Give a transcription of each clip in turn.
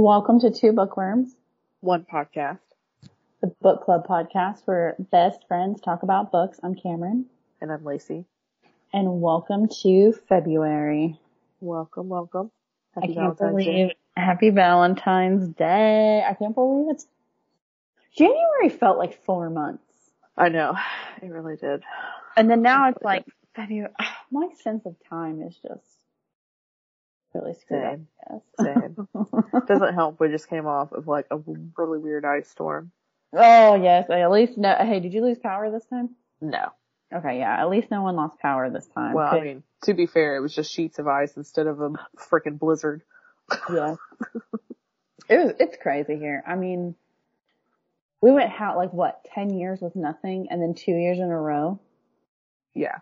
Welcome to Two Bookworms, One podcast. the book club podcast where best friends talk about books. I'm Cameron, And I'm Lacey. and welcome to February. Welcome, welcome. I Happy can't Valentine's Day. believe Happy Valentine's Day. I can't believe it's January felt like four months, I know. It really did. and then now it's like February. My sense of time is just really screwed up. Same. I Same. Doesn't help. We just came off of like a really weird ice storm. oh yes, I at least no. Hey, did you lose power this time? No. Okay, yeah. At least no one lost power this time. Well, I mean, to be fair, it was just sheets of ice instead of a freaking blizzard. Yeah. it was, it's crazy here. I mean, we went how, like what, 10 years with nothing and then two years in a row? Yeah.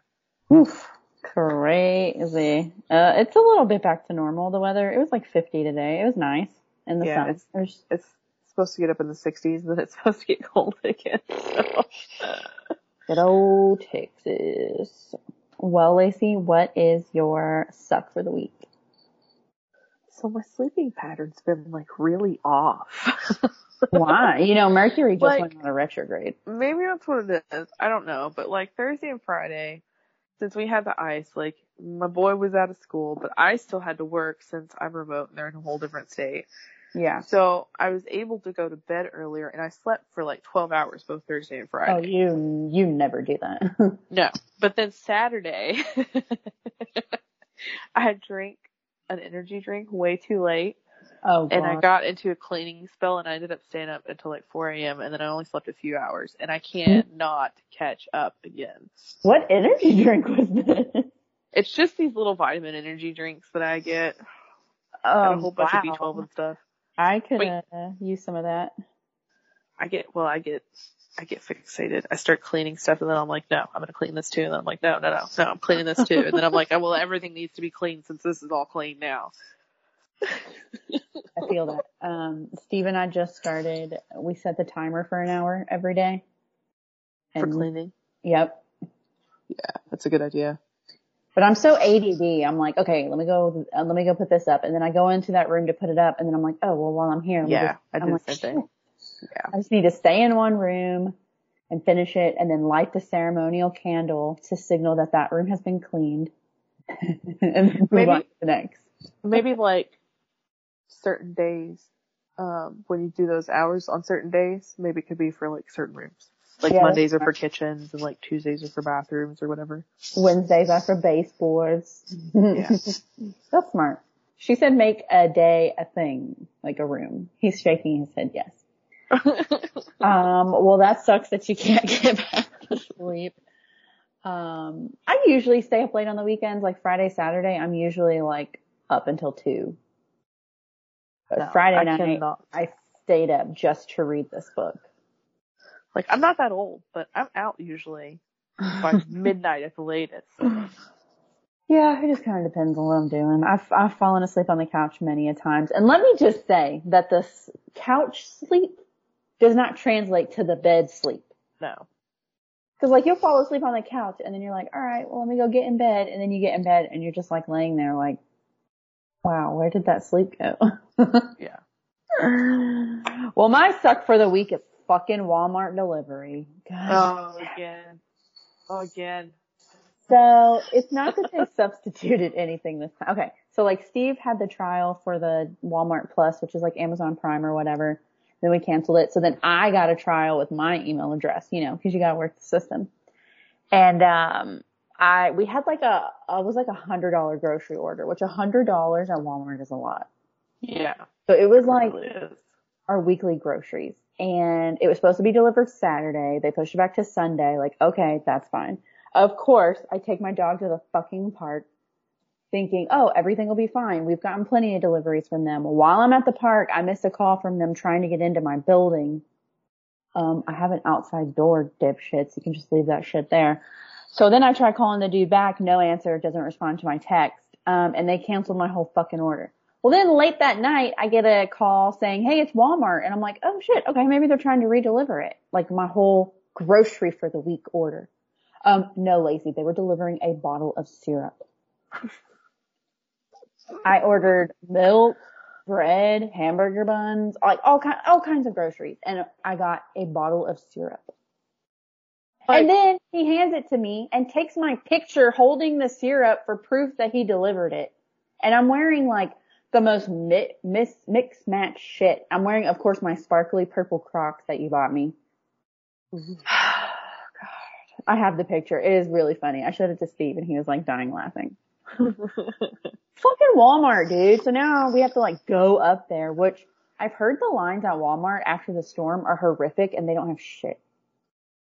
Oof. Crazy. Uh, it's a little bit back to normal, the weather. It was like 50 today. It was nice in the Yeah, sun. it's- There's, It's supposed to get up in the 60s, then it's supposed to get cold again. So. good old Texas. Well, Lacey, what is your suck for the week? so my sleeping pattern's been like really off. Why? You know, Mercury just Like- went on a retrograde. Maybe that's what it is. I don't know. But like Thursday and Friday, since we had the ice, like my boy was out of school, but I still had to work since I'm remote and they're in a whole different state. Yeah. So I was able to go to bed earlier and I slept for like 12 hours both Thursday and Friday. Oh, you, you never do that. No. But then Saturday, I had drank an energy drink way too late oh, and I got into a cleaning spell and I ended up staying up until like 4 a.m. and then I only slept a few hours and I can't not catch up again. What energy drink was this? It's just these little vitamin energy drinks that I get. Oh, Got a whole bunch wow. of B12 and stuff. I could Wait. uh, use some of that. I get, well, I get, I get fixated. I start cleaning stuff and then I'm like, no, I'm gonna clean this too. And then I'm like, no, no, no, no, I'm cleaning this too. And then I'm like, oh, well, everything needs to be clean since this is all clean now. I feel that. Um, Steve and I just started. We set the timer for an hour every day. For And- cleaning. Yep. Yeah, that's a good idea. But I'm so ADD. I'm like, okay, let me go. Uh, let me go put this up, and then I go into that room to put it up, and then I'm like, oh well, while I'm here, Yeah, just- I I'm do like, the same thing. Yeah. I just need to stay in one room and finish it, and then light the ceremonial candle to signal that that room has been cleaned, and then move Maybe- on to the next. Maybe like certain days, um, when you do those hours on certain days, maybe it could be for like certain rooms. Like Yeah, Mondays are for kitchens and like Tuesdays are for bathrooms or whatever. Wednesdays are for baseboards. Yeah. That's smart. She said make a day a thing, like a room. He's shaking his head yes. Um, well that sucks that you can't get back to sleep. Um, I usually stay up late on the weekends, like Friday, Saturday. I'm usually like up until two. But No, Friday I night, cannot. I stayed up just to read this book. Like I'm not that old, but I'm out usually by midnight at the latest. Yeah, it just kind of depends on what I'm doing. I've I've fallen asleep on the couch many a times, and let me just say that the s- couch sleep does not translate to the bed sleep. No. Because like you'll fall asleep on the couch, and then you're like, all right, well let me go get in bed, and then you get in bed, and you're just like laying there, like, wow, where did that sleep go? Yeah. well, my suck for the week is fucking Walmart delivery. God. Oh, again. Oh, again. So it's not that they substituted anything this time. Okay. So like Steve had the trial for the Walmart Plus, which is like Amazon Prime or whatever. Then we canceled it. So then I got a trial with my email address, you know, cause you gotta work the system. And, um, I, we had like a, it was like a hundred dollar grocery order, which a hundred dollars at Walmart is a lot. Yeah. So it was like, it our weekly groceries and it was supposed to be delivered Saturday. They pushed it back to Sunday. Like, okay, that's fine. Of course, I take my dog to the fucking park thinking, oh, everything will be fine. We've gotten plenty of deliveries from them. While I'm at the park, I missed a call from them trying to get into my building. Um, I have an outside door, dipshits. You can just leave that shit there. So then I try calling the dude back. No answer. Doesn't respond to my text. Um, and they canceled my whole fucking order. Well, then late that night, I get a call saying, "Hey, it's Walmart," and I'm like, "Oh shit, okay, maybe they're trying to redeliver it, like my whole grocery for the week order." Um, no, lazy, they were delivering a bottle of syrup. I ordered milk, bread, hamburger buns, like all kind, all kinds of groceries. And I got a bottle of syrup. Like- and then he hands it to me and takes my picture holding the syrup for proof that he delivered it. And I'm wearing like the most mi- mis- mix match shit. I'm wearing, of course, my sparkly purple Crocs that you bought me. Mm-hmm. God, I have the picture. It is really funny. I showed it to Steve and he was like dying laughing. Fucking Walmart, dude. So now we have to like go up there, which I've heard the lines at Walmart after the storm are horrific and they don't have shit.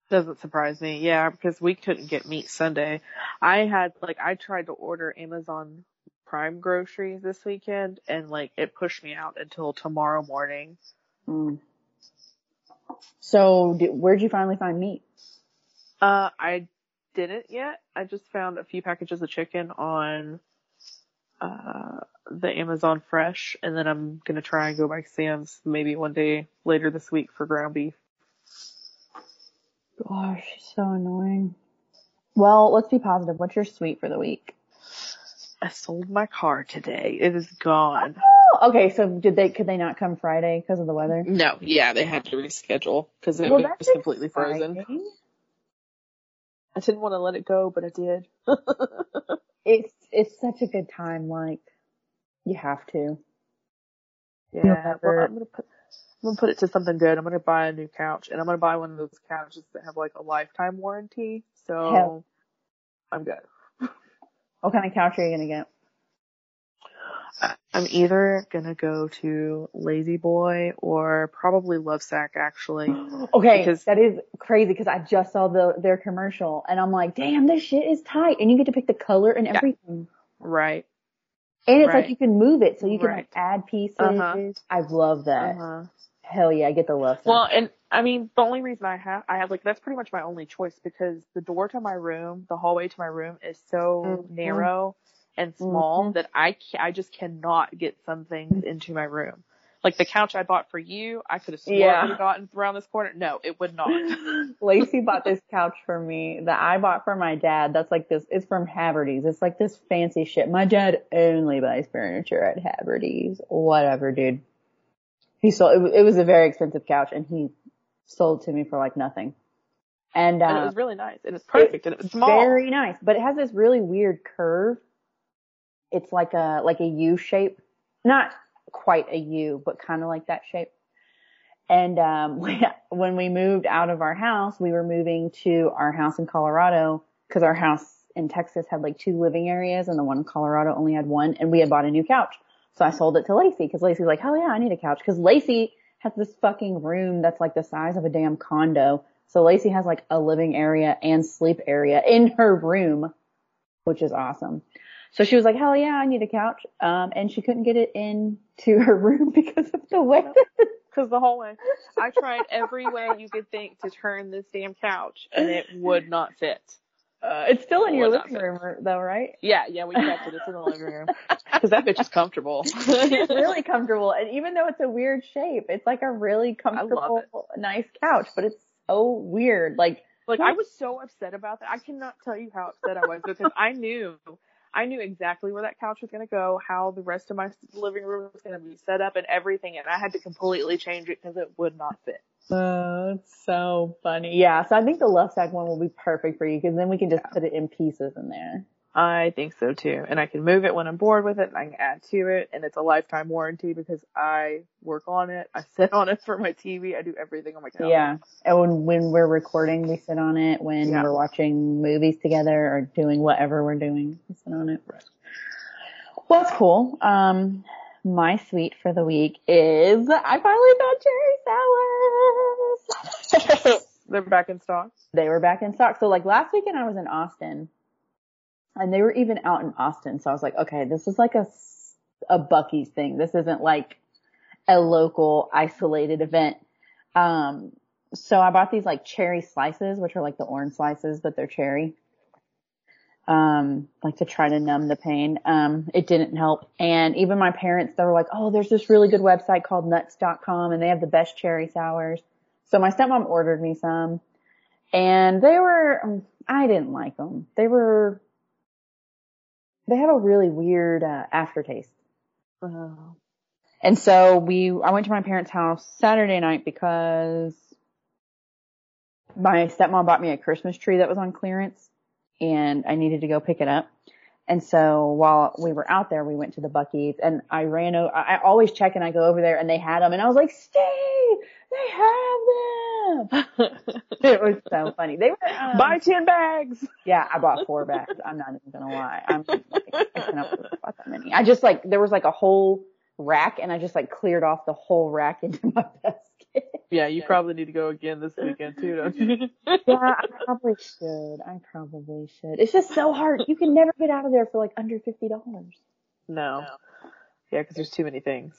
Doesn't surprise me. Yeah, because we couldn't get meat Sunday. I had like I tried to order Amazon Prime groceries this weekend and like it pushed me out until tomorrow morning. Mm. So d where'd you finally find meat? Uh, I didn't yet. I just found a few packages of chicken on uh the Amazon Fresh, and then I'm gonna try and go by Sam's maybe one day later this week for ground beef. Gosh, so annoying. Well, let's be positive. What's your sweet for the week? I sold my car today. It is gone. Oh, okay. So did they, could they not come Friday because of the weather? No, yeah, they had to reschedule because it Well, was completely frozen. I didn't want to let it go, but I did. It's, it's such a good time. Like, you have to. Yeah, well, I'm gonna put I'm gonna put it to something good. I'm gonna buy a new couch, and I'm gonna buy one of those couches that have like a lifetime warranty. So Hell. I'm good. What kind of couch are you going to get? I'm either gonna go to Lazy Boy or probably Lovesac actually. Okay, Because- that is crazy because I just saw the their commercial and I'm like, damn, this shit is tight, and you get to pick the color and Yeah. everything, Right. and it's Right. like you can move it, so you can like add pieces. Uh-huh. I love that. Uh-huh. Hell yeah, I get the love. Well, and I mean, the only reason I have, I have like, that's pretty much my only choice because the door to my room, the hallway to my room is so Mhm. narrow and small Mhm. that I ca- I just cannot get some things into my room. Like the couch I bought for you, I could have sworn Yeah. would have gotten around this corner. No, it would not. Lacey bought this couch for me that I bought for my dad. That's like this, it's from Haverty's. It's like this fancy shit. My dad only buys furniture at Haverty's. Whatever, dude. He sold, it, it was a very expensive couch and he sold to me for like nothing. And, and it uh, was really nice and it's perfect and it was small. very nice, but it has this really weird curve. It's like a, like a U shape. Not quite a U, but kind of like that shape. And, um, we, when we moved out of our house, we were moving to our house in Colorado because our house in Texas had like two living areas and the one in Colorado only had one and we had bought a new couch. So I sold it to Lacey because Lacey's like, oh yeah, I need a couch because Lacey has this fucking room that's like the size of a damn condo. So Lacey has like a living area and sleep area in her room, which is awesome. So she was like, hell yeah, I need a couch. Um, and she couldn't get it into her room because of the way. Cause the hallway, I tried every way you could think to turn this damn couch and it would not fit. Uh, it's still in your living room though, right? Yeah, yeah, we kept it. It's in the living room. Cause that bitch is comfortable. it's really comfortable. And even though it's a weird shape, it's like a really comfortable, nice couch, but it's so weird. Like, Like I was so upset about that. I cannot tell you how upset I was because I knew, I knew exactly where that couch was going to go, how the rest of my living room was going to be set up and everything, and I had to completely change it because it would not fit. uh, it's so funny. Yeah. So I think the left side one will be perfect for you because then we can just put it in pieces in there. I think so too, and I can move it when I'm bored with it, and I can add to it, and it's a lifetime warranty because I work on it, I sit on it for my TV, I do everything on my couch. Yeah. And when, when we're recording, we sit on it. When Yeah. we're watching movies together or doing whatever we're doing, we sit on it. Well, that's cool. Um, my sweet for the week is I finally found cherry sours. They're back in stock. they were back in stock. So like last weekend I was in Austin and they were even out in Austin. So I was like, okay, this is like a, a Buc-ee's thing. This isn't like a local isolated event. Um, so I bought these like cherry slices, which are like the orange slices, but they're cherry. Um, like to try to numb the pain. Um, it didn't help. And even my parents, they were like, oh, there's this really good website called nuts.com and they have the best cherry sours. So my stepmom ordered me some and they were, I didn't like them. They were, they have a really weird, uh, aftertaste. Oh. And so we, I went to my parents' house Saturday night because my stepmom bought me a Christmas tree that was on clearance and I needed to go pick it up. And so while we were out there, we went to the Buc-ee's and I ran over, I always check and I go over there and they had them and I was like, Steve, they have them. it was so funny. They were, um, Buy 10 bags. yeah, I bought four bags. I'm not even gonna lie. I'm like, I cannot believe I bought that many. I just like, there was like a whole rack and I just like cleared off the whole rack into my basket. Yeah, you probably need to go again this weekend too, don't you? yeah, I probably should. I probably should. It's just so hard. You can never get out of there for like under fifty dollars. No. Yeah, because there's too many things.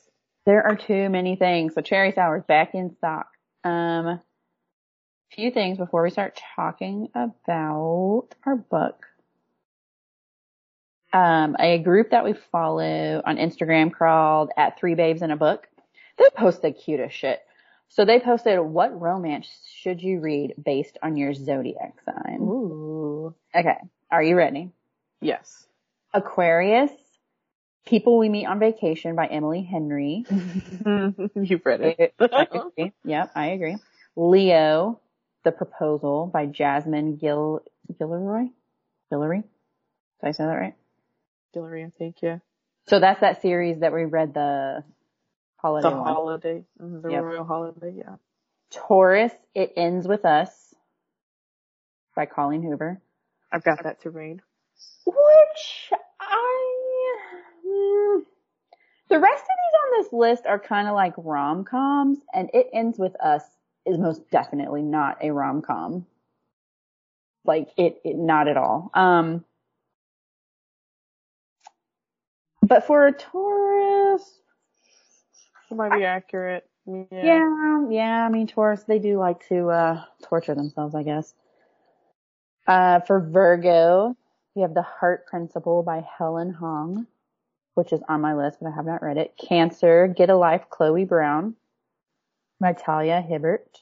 There are too many things. So cherry sour's back in stock. Um, few things before we start talking about our book. Um, a group that we follow on Instagram called at Three Babes in a Book. They post the cutest shit. So they posted, what romance should you read based on your zodiac sign? Ooh. Okay. Are you ready? Yes. Aquarius, People We Meet on Vacation by Emily Henry. You've read it. I agree. Yep, I agree. Leo, The Proposal by Jasmine Gil, Gilleroy? Guillory? Did I say that right? Hillary, I think, yeah. So that's that series that we read the holiday The one. holiday, mhm, the Yep. royal holiday, yeah. Taurus, It Ends With Us by Colleen Hoover. I've got that to read. Which I, mm, the rest of these on this list are kind of like rom-coms and It Ends With Us is most definitely not a rom-com. Like it, it not at all. Um, but for a Taurus, It might be accurate. Yeah. Yeah, yeah. I mean, Taurus, they do like to uh torture themselves, I guess. Uh, for Virgo, we have The Heart Principle by Helen Hoang, which is on my list, but I have not read it. Cancer, Get a Life, Chloe Brown by Talia Hibbert.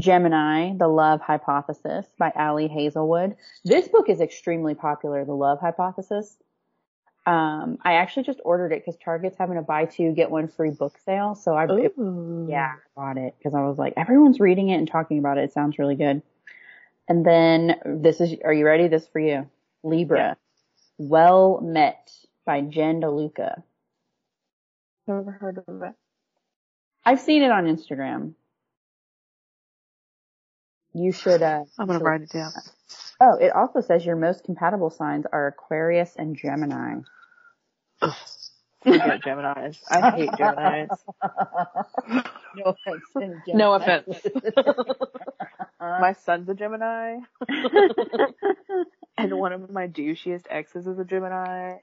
Gemini, The Love Hypothesis by Ali Hazelwood. This book is extremely popular, The Love Hypothesis. Um, I actually just ordered it because Target's having a buy two, get one free book sale. So I, it- yeah, bought it because I was like, everyone's reading it and talking about it. It sounds really good. And then this is, are you ready? This is for you. Libra. Yeah. Well Met by Jen DeLuca. Never heard of it. I've seen it on Instagram. You should, uh, I'm gonna should- write it down. Oh, it also says your most compatible signs are Aquarius and Gemini. Forget Geminis. I hate Geminis. no offense. to No offense. my son's a Gemini, and one of my douchiest exes is a Gemini.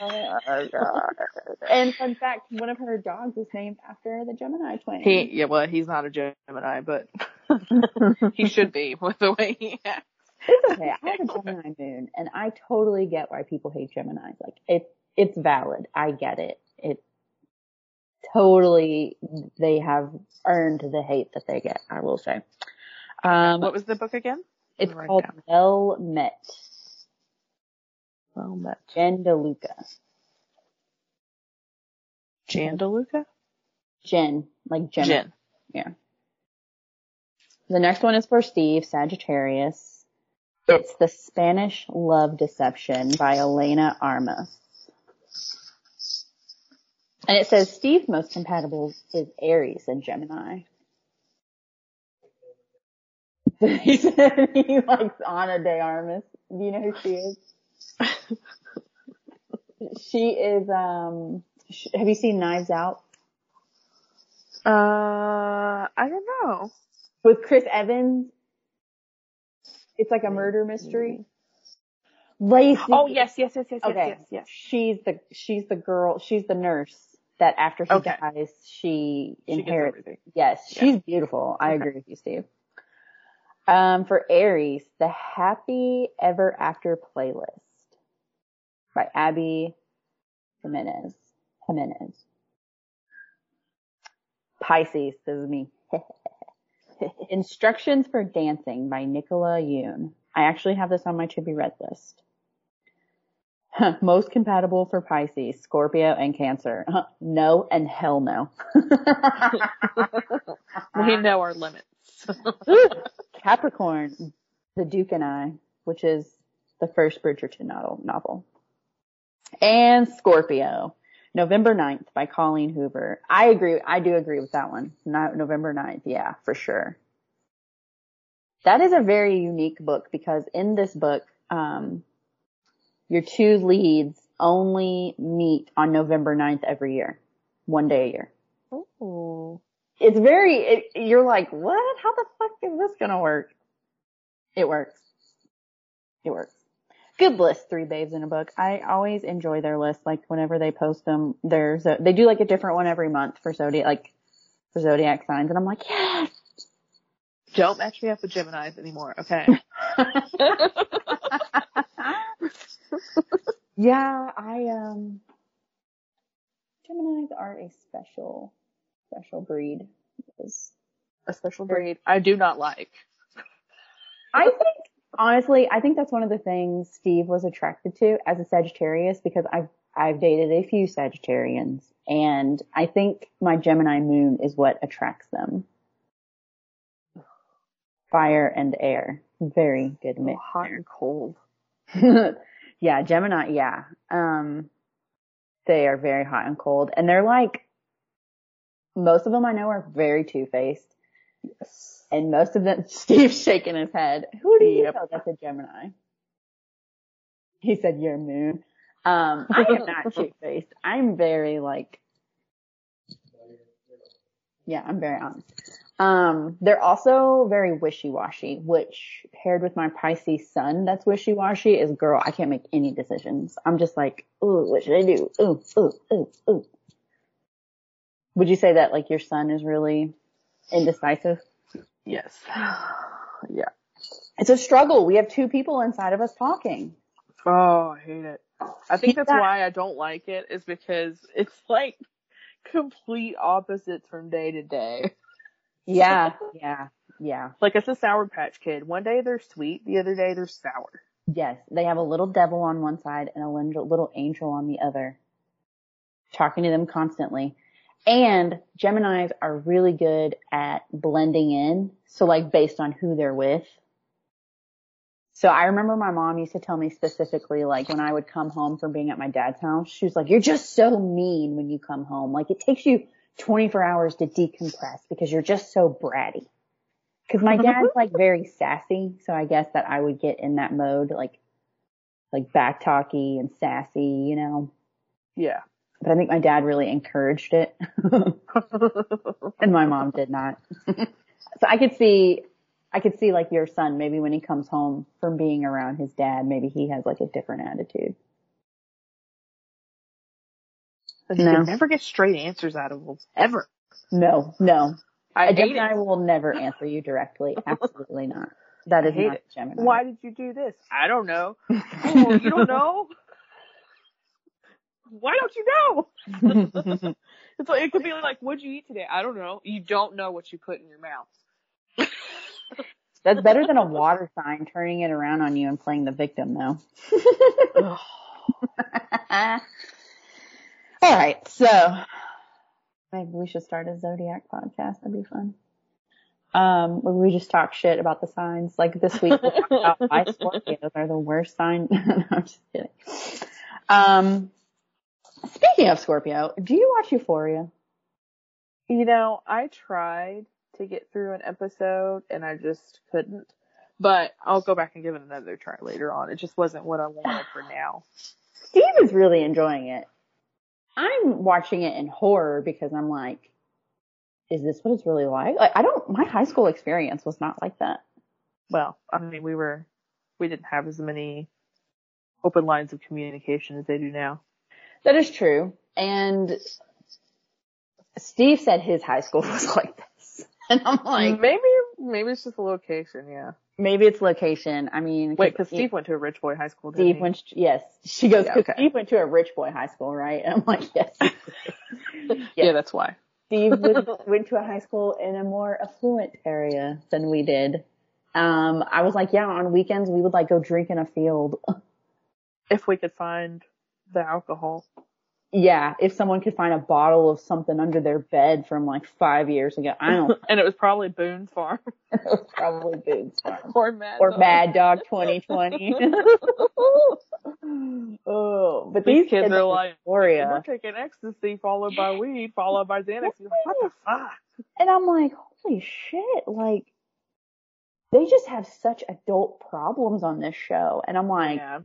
Oh, God. And fun fact, one of her dogs is named after the Gemini twin. He, yeah, well, he's not a Gemini, but he should be with the way he acts. It's okay. I have a Gemini moon, and I totally get why people hate Geminis. Like it's it's valid. I get it. It totally they have earned the hate that they get. I will say. Um, What was the book again? it's called down. Well Met. Well met. Jen DeLuca. Jandaluca? Jen, like Jen. Jen. Yeah. The next one is for Steve, Sagittarius. It's The Spanish Love Deception by Elena Armas. And it says Steve's most compatible is Aries and Gemini. he said he likes Ana de Armas. Do you know who she is? she is, um, sh- have you seen Knives Out? Uh, I don't know. with Chris Evans. It's like a murder mystery. Lacey. Oh yes, yes, yes, yes, Okay. yes, yes, yes. She's the she's the girl. She's the nurse that after he Okay. dies, she She gets inherits. everything. Yes, Yeah. she's beautiful. I Okay. agree with you, Steve. Um, for Aries, the Happy Ever After playlist by Abby Jimenez. Jimenez. Pisces, this is me. Instructions for Dancing by Nicola Yoon. I actually have this on my to be read list. Most compatible for Pisces, Scorpio, and Cancer. No and hell no. we know our limits. Capricorn, The Duke and I, which is the first Bridgerton novel. And Scorpio, November 9th by Colleen Hoover. I agree. I do agree with that one. Not November 9th. Yeah, for sure. That is a very unique book because in this book, um, your two leads only meet on November 9th every year. One day a year. Ooh. It's very, it, you're like, what? How the fuck is this gonna work? It works. It works. Good list, three babes in a book. I always enjoy their list. Like whenever they post them, there's a, they do like a different one every month for zodiac, like for zodiac signs, and I'm like, yes. Don't match me up with Gemini's anymore, okay? yeah, I um, Gemini's are a special, special breed. A special breed I do not like. I think honestly, I think that's one of the things Steve was attracted to as a Sagittarius because I've I've dated a few Sagittarians and I think my Gemini moon is what attracts them. Fire and air. Very good mix. Oh, hot and cold. yeah, Gemini, yeah. Um they are very hot and cold and they're like most of them I know are very two-faced. Yes. And most of them, Steve's shaking his head. Who do you yep. know that's a Gemini? He said, your moon. Um, I am not two-faced. I'm very like, yeah, I'm very honest. Um, they're also very wishy-washy, which paired with my Pisces sun that's wishy-washy is girl, I can't make any decisions. I'm just like, ooh, what should I do? Ooh, ooh, ooh, ooh. Would you say that like your sun is really indecisive? Yes. yeah. It's a struggle. We have two people inside of us talking. Oh, I hate it. I think that's why I don't like it is because it's like complete opposites from day to day. Yeah, yeah, yeah. Like it's a sour patch kid. One day they're sweet, the other day they're sour. Yes, they have a little devil on one side and a little angel on the other. Talking to them constantly. And Geminis are really good at blending in. So like based on who they're with. So I remember my mom used to tell me specifically, like when I would come home from being at my dad's house, she was like, you're just so mean when you come home. Like it takes you 24 hours to decompress because you're just so bratty. Cause my dad's like very sassy. So I guess that I would get in that mode, like, like back talky and sassy, you know? Yeah but I think my dad really encouraged it. and my mom did not. so I could see, I could see like your son, maybe when he comes home from being around his dad, maybe he has like a different attitude. You no. never get straight answers out of them. Ever. No, no. I a Gemini will never answer you directly. Absolutely not. That is not it. Gemini. Why did you do this? I don't know. oh, you don't know? Why don't you know? it's like, it could be like, what'd you eat today? I don't know. You don't know what you put in your mouth. That's better than a water sign turning it around on you and playing the victim though. All right. So maybe we should start a zodiac podcast. That'd be fun. Um, where we just talk shit about the signs. Like this week, we'll talk about why Scorpios are the worst sign. no, I'm just kidding. Um, Speaking of Scorpio, do you watch Euphoria? You know, I tried to get through an episode and I just couldn't. But I'll go back and give it another try later on. It just wasn't what I wanted for now. Steve is really enjoying it. I'm watching it in horror because I'm like, is this what it's really like? Like, I don't, my high school experience was not like that. Well, I mean, we were, we didn't have as many open lines of communication as they do now. That is true. And Steve said his high school was like this. And I'm like, maybe, maybe it's just a location, yeah. Maybe it's location. I mean, wait, cause Steve went to a rich boy high school. Steve he? went, yes. She goes, yeah, okay. Steve went to a rich boy high school, right? And I'm like, yes. yes. Yeah, that's why. Steve went, went to a high school in a more affluent area than we did. Um, I was like, yeah, on weekends we would like go drink in a field. If we could find the alcohol. Yeah, if someone could find a bottle of something under their bed from like five years ago, I don't. and it was probably Boone's Farm. it was probably Boone's Farm. or Mad or Dog. Mad Dog 2020. oh, but These these kids kids are like, We're taking ecstasy followed by weed followed by Xanax. Like, what the fuck? and I'm like, holy shit! Like, they just have such adult problems on this show, and I'm like, yeah.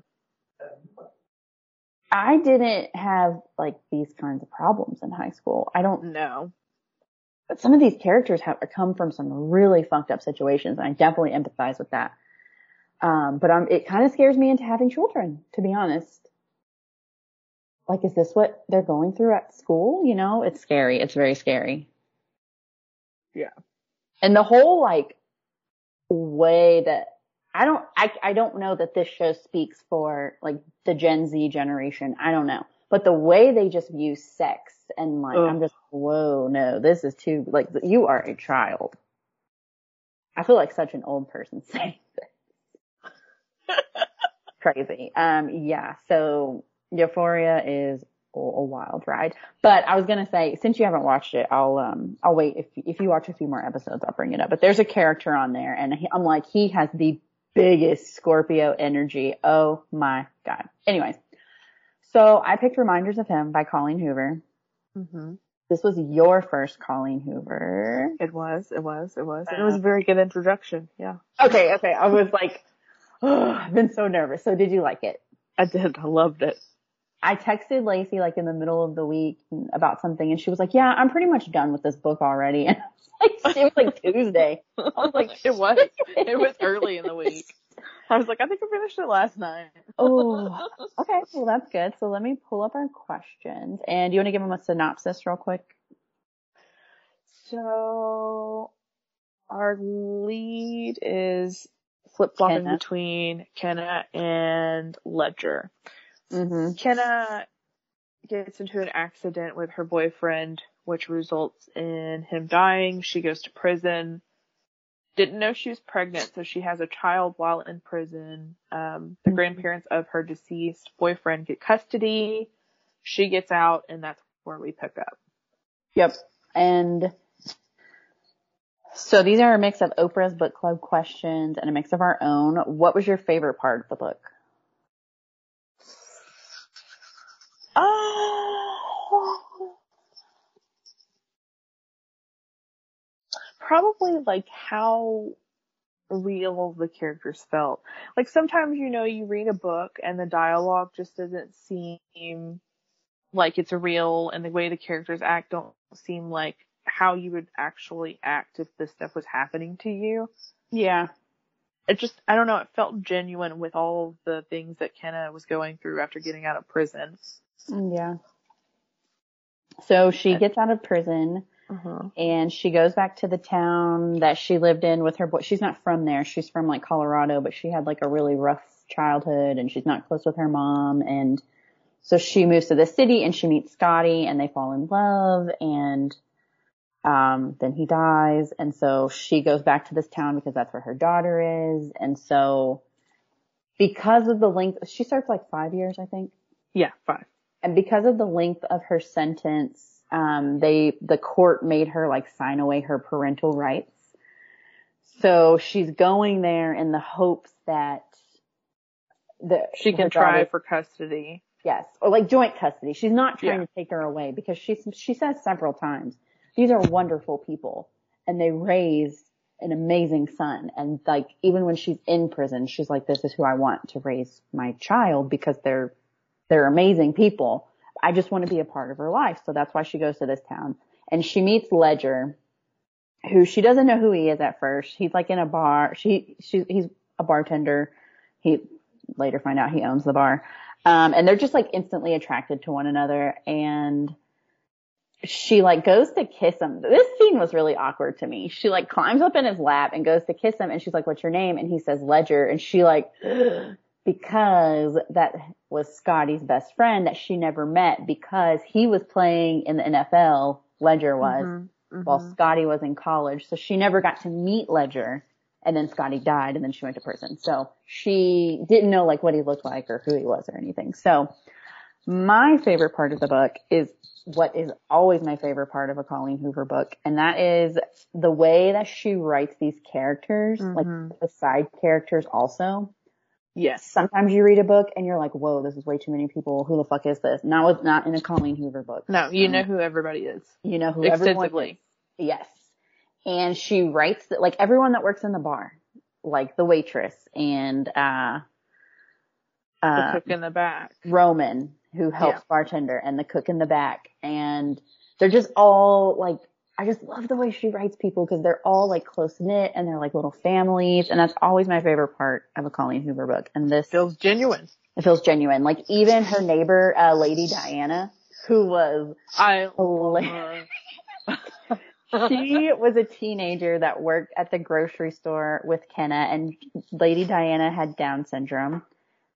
I didn't have like these kinds of problems in high school. I don't. know. But some of these characters have come from some really fucked up situations, and I definitely empathize with that. Um, but um, it kind of scares me into having children, to be honest. Like, is this what they're going through at school? You know, it's scary. It's very scary. Yeah. And the whole like way that I don't, I, I don't know that this show speaks for like the Gen Z generation. I don't know, but the way they just view sex and like, Ugh. I'm just, whoa, no, this is too, like, you are a child. I feel like such an old person saying this. Crazy. Um, yeah, so Euphoria is a, a wild ride. But I was gonna say, since you haven't watched it, I'll um, I'll wait. If if you watch a few more episodes, I'll bring it up. But there's a character on there, and he, I'm like, he has the biggest Scorpio energy. Oh my god. Anyways, so I picked Reminders of Him by Colleen Hoover. hmm This was your first Colleen Hoover. It was, it was, it was. And it was a very good introduction. Yeah. Okay, okay. I was like, oh, I've been so nervous. So did you like it? I did. I loved it. I texted Lacey like in the middle of the week about something and she was like, yeah, I'm pretty much done with this book already. And I was like, it was like Tuesday. I was like, it was. It was early in the week. I was like, I think I finished it last night. oh, okay. Well, that's good. So let me pull up our questions and do you want to give them a synopsis real quick? So our lead is flip flopping between Kenna and Ledger. Mm-hmm. Kenna gets into an accident with her boyfriend, which results in him dying. She goes to prison. Didn't know she was pregnant, so she has a child while in prison. Um, the Mhm. grandparents of her deceased boyfriend get custody. She gets out, and that's where we pick up. Yep. And so these are a mix of Oprah's book club questions and a mix of our own. What was your favorite part of the book? Probably like how real the characters felt. Like sometimes, you know, you read a book and the dialogue just doesn't seem like it's real and the way the characters act don't seem like how you would actually act if this stuff was happening to you. Yeah. It just, I don't know, it felt genuine with all of the things that Kenna was going through after getting out of prison. Mm, yeah. So she gets out of prison Uh-huh. and she goes back to the town that she lived in with her boy. She's not from there. She's from like Colorado, but she had like a really rough childhood and she's not close with her mom. And so she moves to the city and she meets Scotty and they fall in love and um, then he dies. And so she goes back to this town because that's where her daughter is. And so because of the length, she starts like five years, I think. Yeah, five. And because of the length of her sentence, um, they, the court made her like sign away her parental rights. So she's going there in the hopes that the, She can try daughter- for custody. Yes, or like joint custody. She's not trying Yeah. to take her away because she she says several times, these are wonderful people and they raise an amazing son. And like even when she's in prison, she's like, this is who I want to raise my child because they're they're amazing people. I just want to be a part of her life. So that's why she goes to this town and she meets Ledger, who she doesn't know who he is at first. He's like in a bar. She she he's a bartender. He later find out he owns the bar. Um, and they're just like instantly attracted to one another and she like goes to kiss him. This scene was really awkward to me. She like climbs up in his lap and goes to kiss him and she's like, what's your name? And he says Ledger and she like, because that was Scotty's best friend that she never met because he was playing in the NFL, Ledger was, Mhm, while mhm. Scotty was in college. So she never got to meet Ledger and then Scotty died and then she went to prison. So she didn't know like what he looked like or who he was or anything. So my favorite part of the book is what is always my favorite part of a Colleen Hoover book. And that is the way that she writes these characters, Mhm. like the side characters also. Yes. Sometimes you read a book and you're like, whoa, this is way too many people. Who the fuck is this? Not with, not in a Colleen Hoover book. No, you know who everybody is. You know who Extensively. is. Yes. And she writes that, like everyone that works in the bar, like the waitress and, uh, The uh, cook in the back. Roman who helps Yeah. bartender and the cook in the back. And they're just all like, I just love the way she writes people because they're all like close knit and they're like little families. And that's always my favorite part of a Colleen Hoover book. And this Feels genuine. it feels genuine. Like even her neighbor, uh, Lady Diana, who was I she was a teenager that worked at the grocery store with Kenna and Lady Diana had Down syndrome.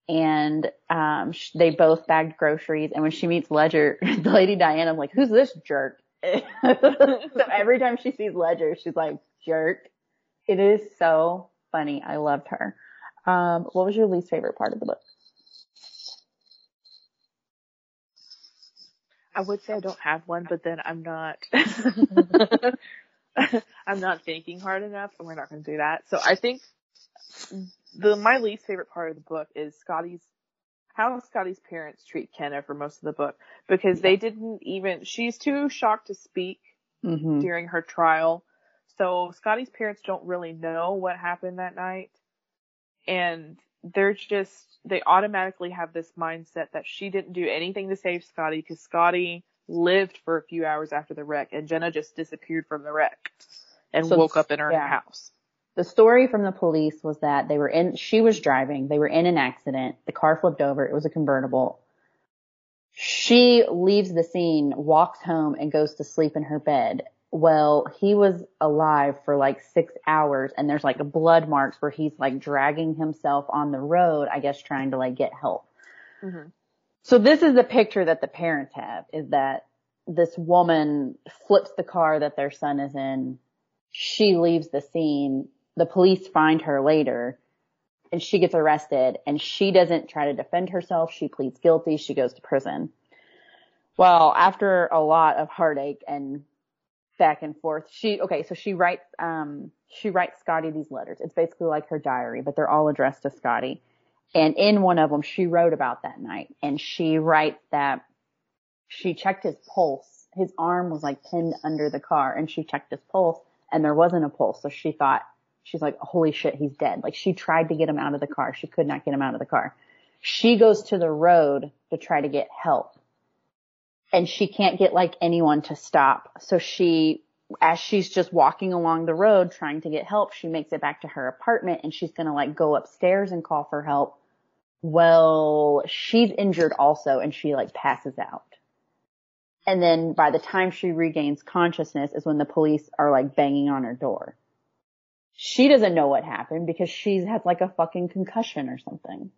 And, um, sh- they both bagged groceries. And when she meets Ledger, Lady Diana, I'm like, who's this jerk? so every time she sees Ledger, she's like, jerk. It is so funny. I loved her. Um, what was your least favorite part of the book? I would say I don't have one, but then I'm not. I'm not thinking hard enough, and we're not going to do that. So I think the my least favorite part of the book is Scotty's how Scotty's parents treat Kenna for most of the book because they didn't even. She's too shocked to speak Mm-hmm. during her trial, so Scotty's parents don't really know what happened that night, and they're just they automatically have this mindset that she didn't do anything to save Scotty because Scotty lived for a few hours after the wreck and Kenna just disappeared from the wreck and So- woke up in her yeah. house. The story from the police was that they were in, she was driving, they were in an accident, the car flipped over, it was a convertible. She leaves the scene, walks home and goes to sleep in her bed. Well, he was alive for like six hours and there's like blood marks where he's like dragging himself on the road, I guess trying to like get help. Mm-hmm. So this is the picture that the parents have is that this woman flips the car that their son is in. She leaves the scene. The police find her later and she gets arrested and she doesn't try to defend herself. She pleads guilty. She goes to prison. Well, after a lot of heartache and back and forth, she, okay, so she writes, um, she writes Scotty these letters. It's basically like her diary, but they're all addressed to Scotty. And in one of them, she wrote about that night and she writes that she checked his pulse. His arm was like pinned under the car and she checked his pulse and there wasn't a pulse. So she thought, she's like, holy shit, he's dead. Like she tried to get him out of the car. She could not get him out of the car. She goes to the road to try to get help and she can't get like anyone to stop. So she, as she's just walking along the road trying to get help, she makes it back to her apartment and she's going to like go upstairs and call for help. Well, she's injured also and she like passes out. And then by the time she regains consciousness is when the police are like banging on her door. She doesn't know what happened because she's had like a fucking concussion or something.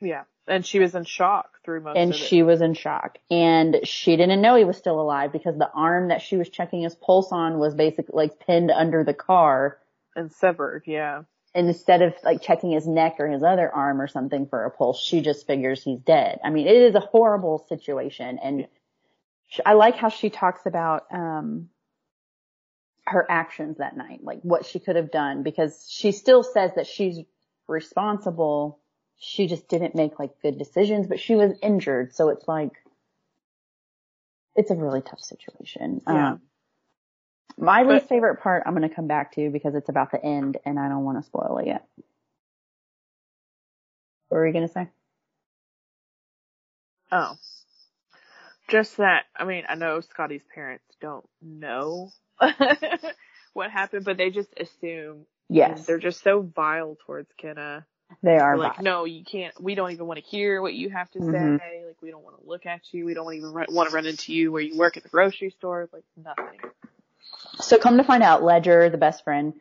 Yeah. And she was in shock through most And of it. she was in shock. And she didn't know he was still alive because the arm that she was checking his pulse on was basically like pinned under the car. and severed, yeah. And instead of like checking his neck or his other arm or something for a pulse, she just figures he's dead. I mean, it is a horrible situation. And sh I like how she talks about, um, her actions that night, like what she could have done because she still says that she's responsible. She just didn't make like good decisions, but she was injured. So it's like, it's a really tough situation. Yeah. Um, my But- least favorite part I'm going to come back to because it's about the end and I don't want to spoil it yet. What were you going to say? Oh. Just that, I mean, I know Scotty's parents don't know what happened, but they just assume. Yes, they're just so vile towards Kenna. they are. Like, no, you can't, we don't even want to hear what you have to Mhm. say. Like, we don't want to look at you. We don't even want to run into you where you work at the grocery store. Like, nothing. So come to find out, Ledger, the best friend,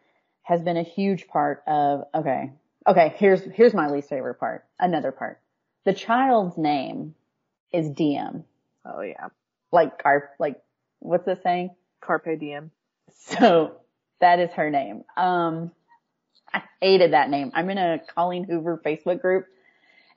has been a huge part of, okay, okay, here's, here's my least favorite part. Another part. The child's name is Diem. Oh yeah. Like our, like, what's the saying? Carpe diem. So that is her name. Um, I hated that name. I'm in a Colleen Hoover Facebook group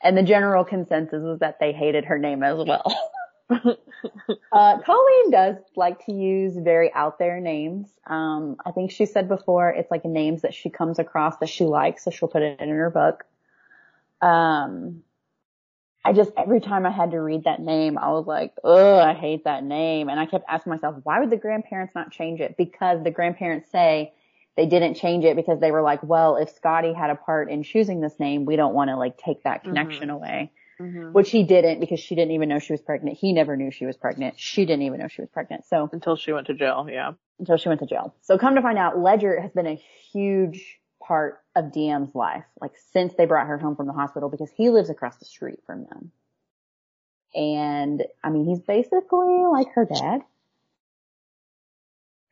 and the general consensus was that they hated her name as well. uh, Colleen does like to use very out there names. Um, I think she said before it's like names that she comes across that she likes, so she'll put it in her book. Um, I just every time I had to read that name, I was like, "Ugh, I hate that name." And I kept asking myself, "Why would the grandparents not change it?" Because the grandparents say they didn't change it because they were like, "Well, if Scotty had a part in choosing this name, we don't want to like take that Mm-hmm. connection away." hmm Which he didn't because she didn't even know she was pregnant. He never knew she was pregnant. She didn't even know she was pregnant. So Until she went to jail, yeah. until she went to jail. So come to find out, Ledger has been a huge part of Diem's life, like since they brought her home from the hospital because he lives across the street from them. And I mean, he's basically like her dad.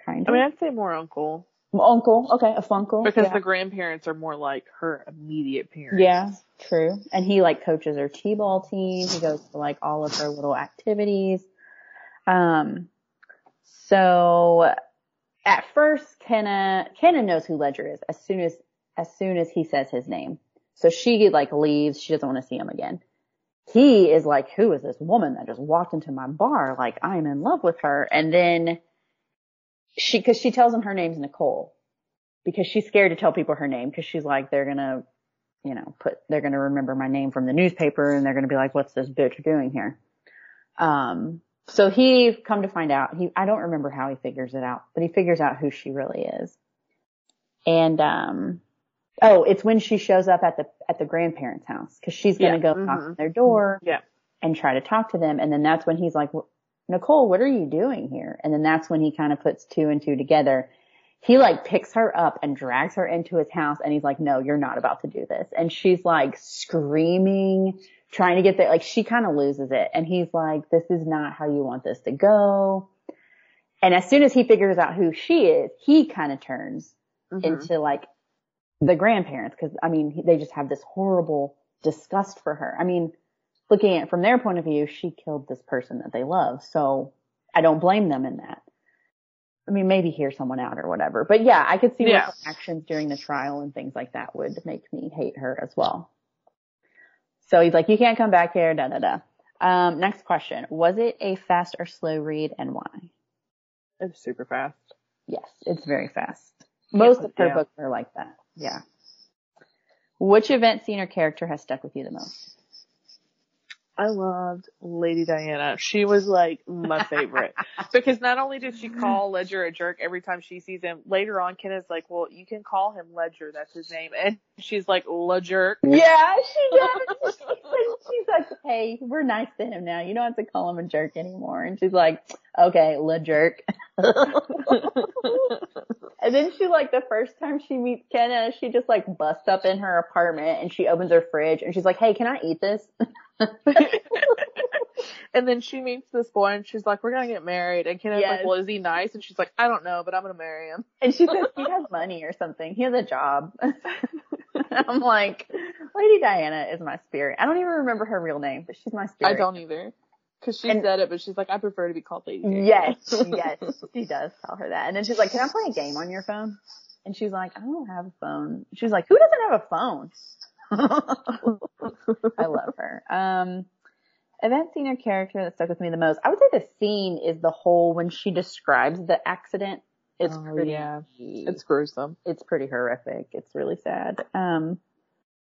Kind of. I mean, I'd say more uncle. uncle. Okay. A funkle. Because yeah. the grandparents are more like her immediate parents. Yeah, true. And he like coaches her t-ball team. He goes to like all of her little activities. Um, so at first, Kenna, Kenna knows who Ledger is as soon as, as soon as he says his name. So she like leaves. She doesn't want to see him again. He is like, who is this woman that just walked into my bar? Like I'm in love with her. And then she, cause she tells him her name's Nicole because she's scared to tell people her name because she's like, they're gonna, you know, put, they're gonna remember my name from the newspaper and they're gonna be like, what's this bitch doing here? Um, so he come to find out, he, I don't remember how he figures it out, but he figures out who she really is. And, um, oh, it's when she shows up at the, at the grandparents' house because she's gonna Yeah, go knock mhm. on their door Yeah. and try to talk to them. And then that's when he's like, Nicole, what are you doing here? And then that's when he kind of puts two and two together. He like picks her up and drags her into his house and he's like, no, you're not about to do this. And she's like screaming, trying to get there. Like she kind of loses it. And he's like, this is not how you want this to go. And as soon as he figures out who she is, he kind of turns Mhm. into like the grandparents because I mean they just have this horrible disgust for her. I mean, looking at it from their point of view, she killed this person that they love, so I don't blame them in that. I mean, maybe hear someone out or whatever, but yeah, I could see Yeah. what actions during the trial and things like that would make me hate her as well. So he's like, you can't come back here, da da da. Um, next question: Was it a fast or slow read, and why? It was super fast. Yes, it's very fast. Most of her Yeah. books are like that. Yeah. Which event, scene, or character has stuck with you the most? I loved Lady Diana. She was like my favorite because not only did she call Ledger a jerk every time she sees him, later on Ken is like, well, you can call him Ledger. That's his name. And she's like, Ledger. Jerk." Yeah, she does. She's like, she's like, hey, we're nice to him now. You don't have to call him a jerk anymore. And she's like, okay, le jerk. and then she like, the first time she meets Kenna, she just like busts up in her apartment and she opens her fridge and she's like, hey, can I eat this? and then she meets this boy and she's like, we're going to get married. And Ken is Yes. like, well, is he nice? And she's like, I don't know, but I'm going to marry him. And she says he has money or something. He has a job. I'm like, Lady Diana is my spirit. I don't even remember her real name, but she's my spirit. I don't either. Cause she And- said it, but she's like, I prefer to be called Lady Diana. Yes, yes, she does tell her that. And then she's like, can I play a game on your phone? And she's like, I don't have a phone. She's like, who doesn't have a phone? I love her. Um, event scene or character that stuck with me the most. I would say the scene is the whole when she describes the accident. It's Oh, pretty, yeah. it's, gruesome. it's pretty horrific. It's really sad. Um,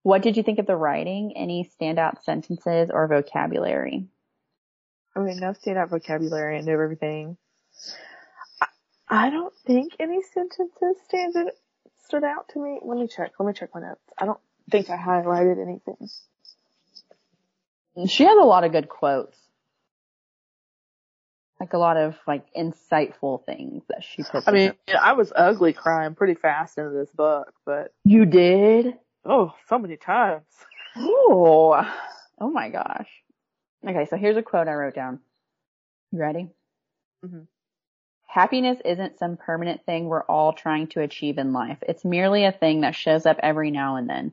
what did you think of the writing? Any standout sentences or vocabulary? I mean, no standout vocabulary and everything. I, I don't think any sentences stand stood out to me. Let me check. Let me check my notes. I don't think I highlighted anything. She has a lot of good quotes. Like a lot of like insightful things that she puts. I mean, her- I was ugly crying pretty fast into this book, but you did? oh, so many times. Oh, oh my gosh. Okay, so here's a quote I wrote down. You ready? Mhm. Happiness isn't some permanent thing we're all trying to achieve in life. It's merely a thing that shows up every now and then,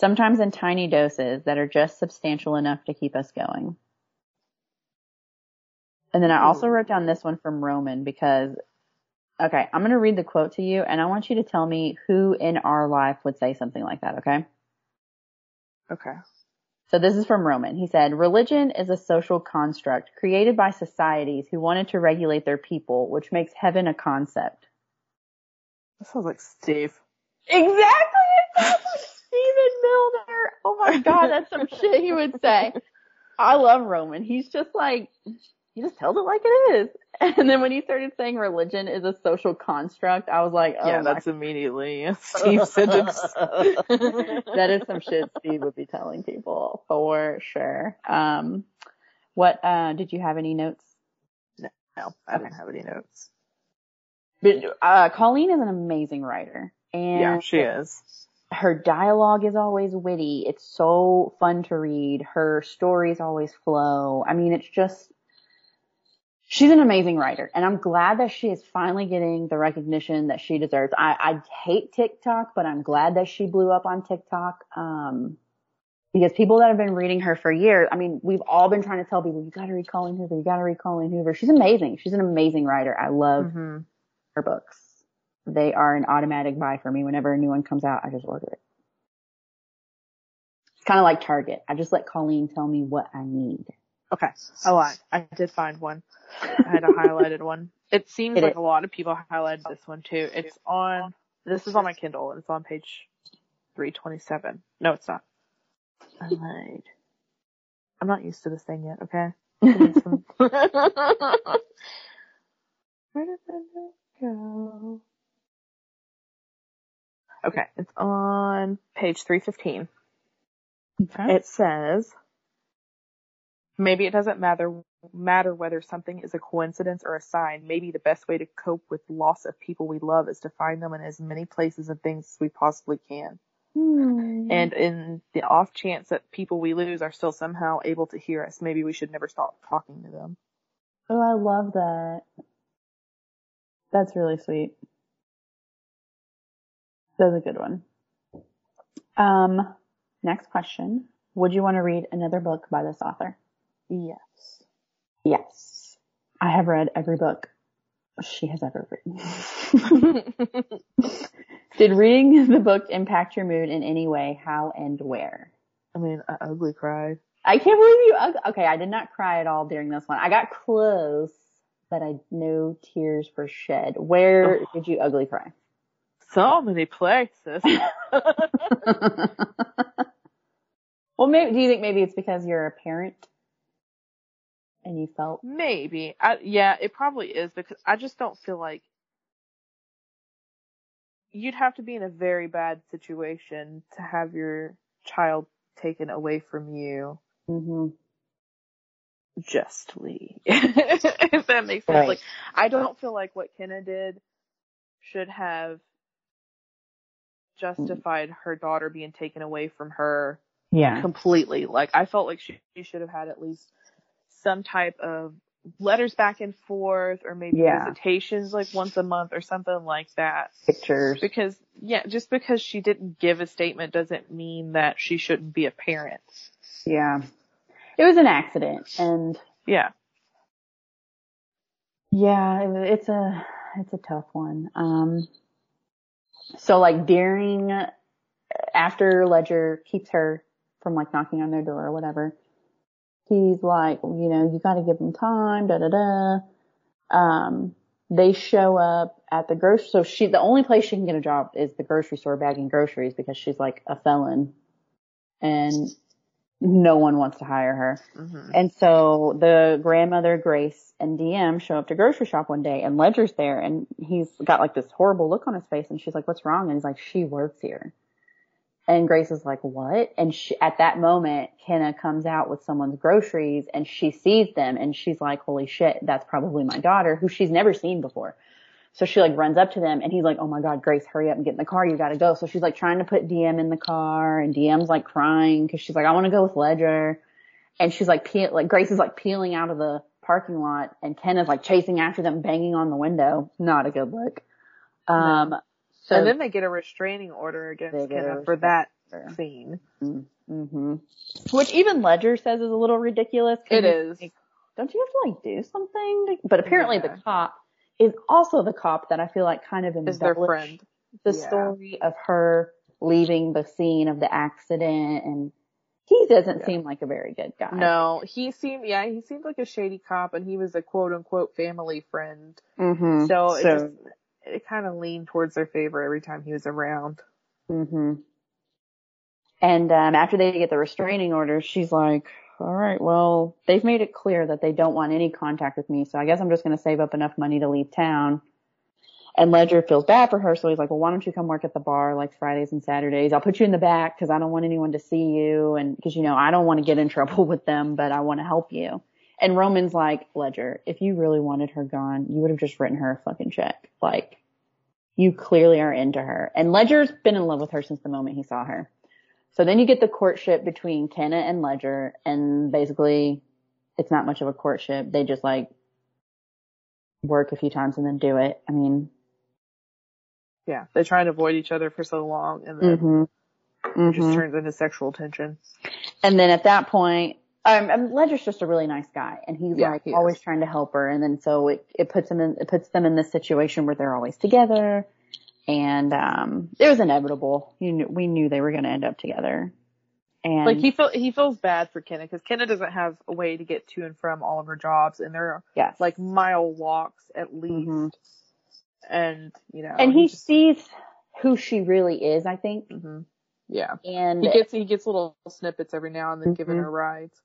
sometimes in tiny doses that are just substantial enough to keep us going. And then I also hmm. wrote down this one from Roman because Okay, I'm going to read the quote to you and I want you to tell me who in our life would say something like that, okay? Okay. So this is from Roman. He said, religion is a social construct created by societies who wanted to regulate their people, which makes heaven a concept. That sounds like Steve. Exactly. It sounds like Stephen Milner. Oh my God, that's some shit he would say. I love Roman. He's just like, he just tells it like it is. And then when he started saying religion is a social construct, I was like, oh yeah, that's immediately a Steve sentence. that is some shit Steve would be telling people for sure. Um, what, uh, did you have any notes? No, I didn't have any notes. But, uh, Colleen is an amazing writer and Yeah, she is. Her dialogue is always witty. It's so fun to read. Her stories always flow. I mean, it's just, she's an amazing writer and I'm glad that she is finally getting the recognition that she deserves. I, I hate TikTok, but I'm glad that she blew up on TikTok. Um, because people that have been reading her for years, I mean, we've all been trying to tell people, you gotta read Colleen Hoover, you gotta read Colleen Hoover. She's amazing. She's an amazing writer. I love hmm her books. They are an automatic buy for me. Whenever a new one comes out, I just order it. It's kind of like Target. I just let Colleen tell me what I need. Okay. I lied. I did find one. I had a highlighted one. It seems It like is. a lot of people highlighted this one too. It's on, this is on my Kindle and it's on page 327. No, it's not. I lied. I'm not used to this thing yet, okay? Give me some- Where did that go? Okay, it's on page 315. Okay. It says, maybe it doesn't matter matter whether something is a coincidence or a sign. Maybe the best way to cope with loss of people we love is to find them in as many places and things as we possibly can. Hmm. And in the off chance that people we lose are still somehow able to hear us, maybe we should never stop talking to them. oh, I love that. That's really sweet. That's a good one. Um, next question. Would you want to read another book by this author? Yes. Yes. I have read every book she has ever written. Did reading the book impact your mood in any way? How and where? I mean, I ugly cried. I can't believe you. ug- Okay, I did not cry at all during this one. I got close, but I no tears were shed. Where Oh. did you ugly cry? So many places. well, maybe. Do you think maybe it's because you're a parent and you felt? Maybe. I, yeah, it probably is because I just don't feel like you'd have to be in a very bad situation to have your child taken away from you hmm justly. if that makes sense. Right. Like, I don't feel like what Kenna did should have justified her daughter being taken away from her Yeah. completely. Like I felt like she, she should have had at least some type of letters back and forth or maybe Yeah. visitations like once a month or something like that. Pictures. Because yeah, just because she didn't give a statement doesn't mean that she shouldn't be a parent. Yeah. It was an accident, and Yeah. Yeah, it's a it's a tough one. Um, so like during after Ledger keeps her from like knocking on their door or whatever, he's like, you know, you got to give them time, da da da. Um, they show up at the grocery. So she the only place she can get a job is the grocery store bagging groceries because she's like a felon, and no one wants to hire her. hmm And so the grandmother, Grace, and Diem show up to grocery shop one day and Ledger's there and he's got like this horrible look on his face and she's like, what's wrong? And he's like, she works here. And Grace is like, what? And she, at that moment, Kenna comes out with someone's groceries and she sees them and she's like, holy shit, that's probably my daughter who she's never seen before. So she like runs up to them and he's like, oh my God, Grace, hurry up and get in the car. You gotta go. So she's like trying to put Diem in the car and Diem's like crying because she's like, I want to go with Ledger. And she's like, peel, like Grace is like peeling out of the parking lot and Ken is like chasing after them, banging on the window. Not a good look. Um, so and then they get a restraining order against Ken for that restraining scene. hmm which even Ledger says is a little ridiculous. It is. like, Don't you have to like do something? to-" But apparently Yeah. the cop, is also the cop that I feel like kind of Is their embellished friend. the Yeah. story of her leaving the scene of the accident and he doesn't Yeah. seem like a very good guy. No, he seemed yeah, he seemed like a shady cop, and he was a quote unquote family friend. Mm-hmm. So it just it kind of leaned towards their favor every time he was around. hmm And um, after they get the restraining order, she's like, "All right, well, they've made it clear that they don't want any contact with me, so I guess I'm just going to save up enough money to leave town." And Ledger feels bad for her, so he's like, "Well, why don't you come work at the bar like Fridays and Saturdays? I'll put you in the back because I don't want anyone to see you, and because you know I don't want to get in trouble with them, but I want to help you." And Roman's like, "Ledger, if you really wanted her gone, you would have just written her a fucking check. Like, you clearly are into her." And Ledger's been in love with her since the moment he saw her. So then you get the courtship between Kenna and Ledger, and basically, it's not much of a courtship. They just like work a few times and then do it. I mean, Yeah, they try and avoid each other for so long, and then mhm, it just mhm. turns into sexual tension. And then at that point, um, Ledger's just a really nice guy, and he's Yeah, like he always trying to help her. And then so it it puts them in it puts them in this situation where they're always together, and um, it was inevitable. You knew we knew they were going to end up together. And Like he feel he feels bad for Kenna because Kenna doesn't have a way to get to and from all of her jobs, and they're yes, like mile walks at least. Mhm. And you know, and he just, sees who she really is, I think. hmm yeah, And he gets he gets little snippets every now and then giving Mhm. her rides.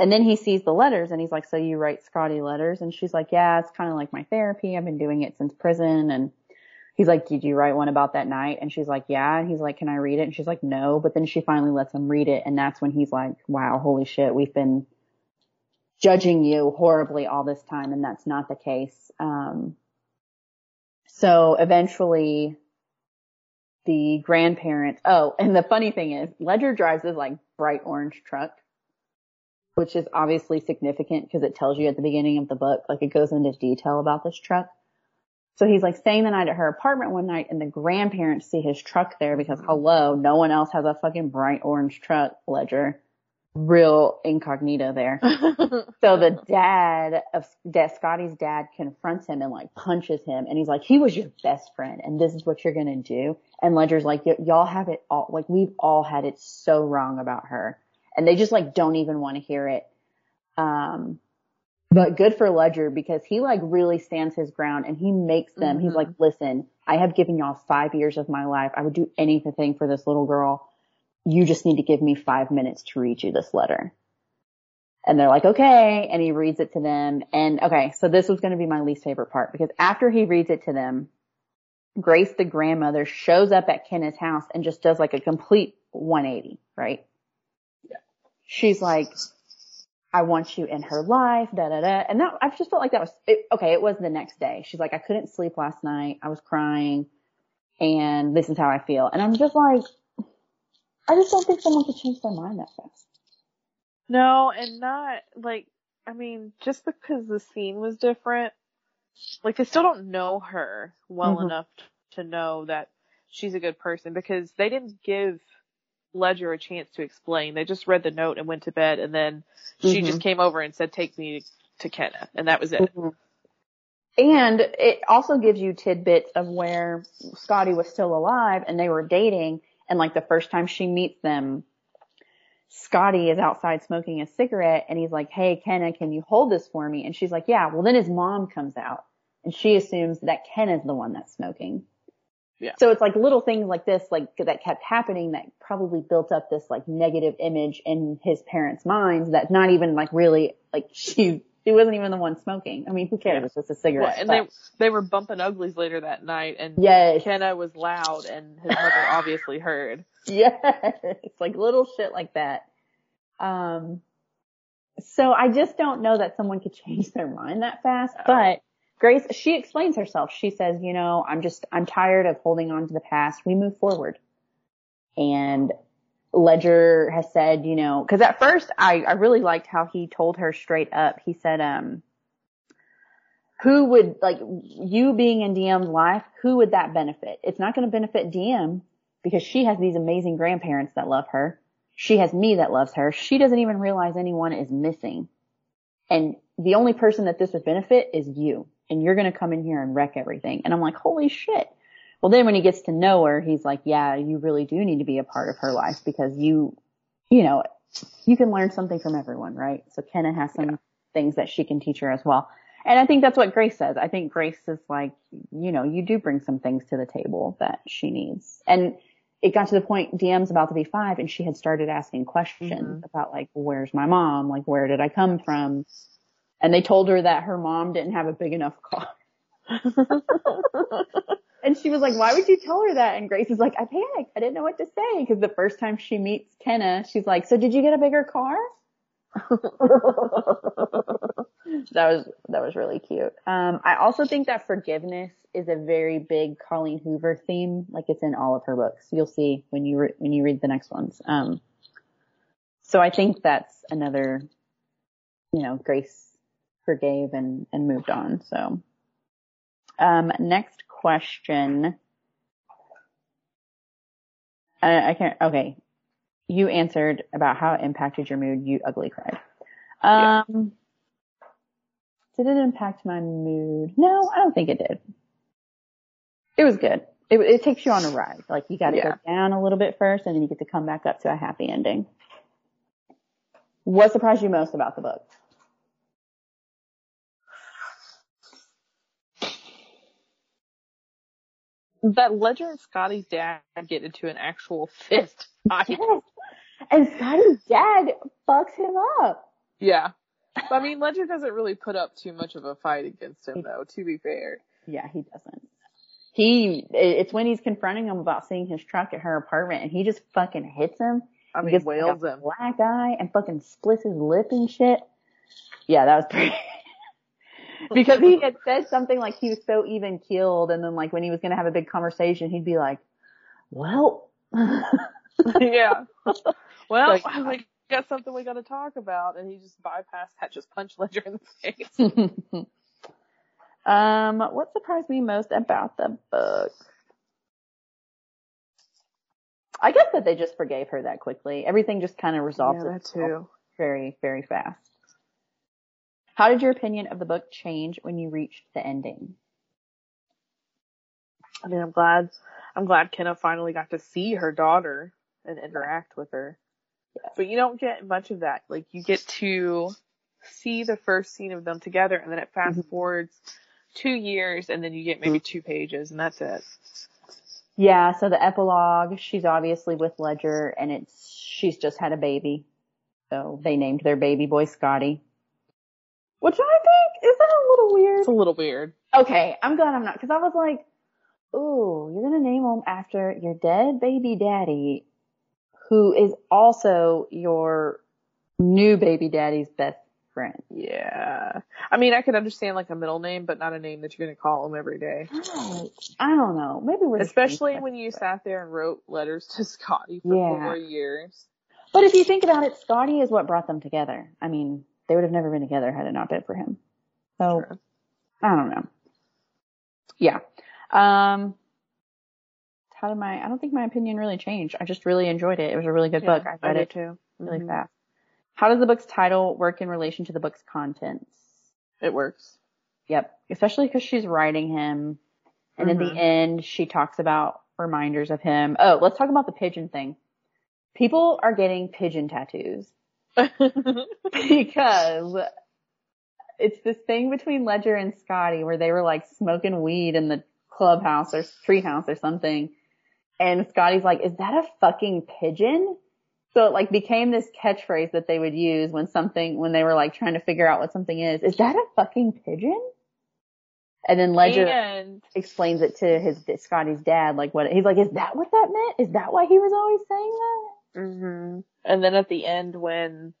and then he sees the letters and he's like, "So you write Scotty letters?" And she's like, "Yeah, it's kind of like my therapy. I've been doing it since prison." And he's like, "Did you write one about that night?" And she's like, "Yeah." And he's like, "Can I read it?" And she's like, "No." But then she finally lets him read it, and that's when he's like, "Wow, holy shit, we've been judging you horribly all this time, and that's not the case." Um, so eventually the grandparents, oh, and the funny thing is Ledger drives this like bright orange truck, which is obviously significant because it tells you at the beginning of the book, like it goes into detail about this truck. So he's like staying the night at her apartment one night and the grandparents see his truck there because hello, no one else has a fucking bright orange truck, Ledger. Real incognito there. So the dad of Scotty's dad confronts him and like punches him, and he's like, "He was your best friend, and this is what you're gonna do." And Ledger's like, "Y- "Y'all have it all. Like we've all had it so wrong about her, and they just like don't even want to hear it." Um, but good for Ledger because he like really stands his ground and he makes them. He's Mhm. like, "Listen, I have given y'all five years of my life. I would do anything for this little girl. You just need to give me five minutes to read you this letter." And they're like, okay. And he reads it to them. And okay, so this was going to be my least favorite part because after he reads it to them, Grace, the grandmother, shows up at Kenna's house and just does like a complete 180, right? Yeah. She's like, I want you in her life, da da da. And that, I just felt like that was, it, okay, it was the next day. She's like, I couldn't sleep last night. I was crying and this is how I feel. And I'm just like, I just don't think someone could change their mind that fast. No, and not like I mean, just because the scene was different, like they still don't know her well Mhm. enough to know that she's a good person because they didn't give Ledger a chance to explain. They just read the note and went to bed, and then she Mhm. just came over and said, "Take me to Kenna," and that was it. Mhm. And it also gives you tidbits of where Scotty was still alive and they were dating. And like the first time she meets them, Scotty is outside smoking a cigarette and he's like, Hey, Kenna, can you hold this for me? And she's like, yeah. Well, then his mom comes out and she assumes that Ken is the one that's smoking. Yeah. So it's like little things like this, like that kept happening that probably built up this like negative image in his parents' minds that's not even like really like she she wasn't even the one smoking. I mean, who cares? Yeah. It's just a Well, cigarette. and but- they they were bumping uglies later that night, and yes, Kenna was loud, and his mother obviously heard. yes, it's like little shit like that. Um, so I just don't know that someone could change their mind that fast, No. but Grace, she explains herself. She says, you know, I'm just, I'm tired of holding on to the past. We move forward. And Ledger has said, you know, cause at first I, I really liked how he told her straight up. He said, um, who would, like, you being in Diem's life, who would that benefit? It's not going to benefit Diem because she has these amazing grandparents that love her. She has me that loves her. She doesn't even realize anyone is missing. And the only person that this would benefit is you. And you're going to come in here and wreck everything. And I'm like, holy shit. Well, then when he gets to know her, he's like, yeah, you really do need to be a part of her life because you, you know, you can learn something from everyone, right? So Kenna has some yeah. things that she can teach her as well. And I think that's what Grace says. I think Grace is like, you know, you do bring some things to the table that she needs. And it got to the point Diem's about to be five and she had started asking questions mm-hmm. about like, where's my mom? Like, where did I come from? And they told her that her mom didn't have a big enough car. and she was like, why would you tell her that? And Grace is like, I panicked. I didn't know what to say because the first time she meets Kenna, she's like, so did you get a bigger car? that was that was really cute. Um, I also think that forgiveness is a very big Colleen Hoover theme. Like it's in all of her books. You'll see when you re- when you read the next ones. Um, so I think that's another, you know, Grace forgave and and moved on. So, um, next question. I, I can't. Okay, you answered about how it impacted your mood. You ugly cried. Um, yeah. did it impact my mood? No, I don't think it did. It was good. It, it takes you on a ride. Like you got to yeah. go down a little bit first, and then you get to come back up to a happy ending. What surprised you most about the book? That Ledger and Scotty's dad get into an actual fist fight. Yes. And Scotty's dad fucks him up. Yeah. I mean, Ledger doesn't really put up too much of a fight against him, though, to be fair. Yeah, he doesn't. He, it's when he's confronting him about seeing his truck at her apartment and he just fucking hits him. I mean, wails like him. Black eye and fucking splits his lip and shit. Yeah, that was pretty, because he had said something like he was so even keeled and then like when he was going to have a big conversation, he'd be like, well, yeah. Well, like, we got something we got to talk about, and he just bypassed that, just punched Ledger in the face. um, what surprised me most about the book? I guess that they just forgave her that quickly. Everything just kind of resolved yeah, itself very, very fast. How did your opinion of the book change when you reached the ending? I mean, I'm glad, I'm glad Kenna finally got to see her daughter and interact with her. Yeah. But you don't get much of that. Like you get to see the first scene of them together and then it fast mm-hmm. forwards two years and then you get maybe two pages and that's it. Yeah, so the epilogue, she's obviously with Ledger and it's, she's just had a baby. So they named their baby boy Scotty. Which I think, is that a little weird? It's a little weird. Okay, I'm glad I'm not, cause I was like, ooh, you're gonna name him after your dead baby daddy who is also your new baby daddy's best friend. Yeah. I mean, I could understand like a middle name, but not a name that you're going to call him every day. I don't know. Maybe we're especially when you sat there and wrote letters to Scotty for yeah. four years. But if you think about it, Scotty is what brought them together. I mean, they would have never been together had it not been for him. So True. I don't know. Yeah. Um, how did my, I don't think my opinion really changed. I just really enjoyed it. It was a really good yeah, book. I read I it too. Really mm-hmm. fast. How does the book's title work in relation to the book's contents? It works. Yep. Especially because she's writing him. And mm-hmm. in the mm-hmm. end, she talks about reminders of him. Oh, let's talk about the pigeon thing. People are getting pigeon tattoos because it's this thing between Ledger and Scotty where they were like smoking weed in the clubhouse or treehouse or something. And Scotty's like, is that a fucking pigeon? So it like became this catchphrase that they would use when something, when they were like trying to figure out what something is. Is that a fucking pigeon? And then Ledger and... explains it to his Scotty's dad, like what he's like. Is that what that meant? Is that why he was always saying that? Hmm And then at the end, when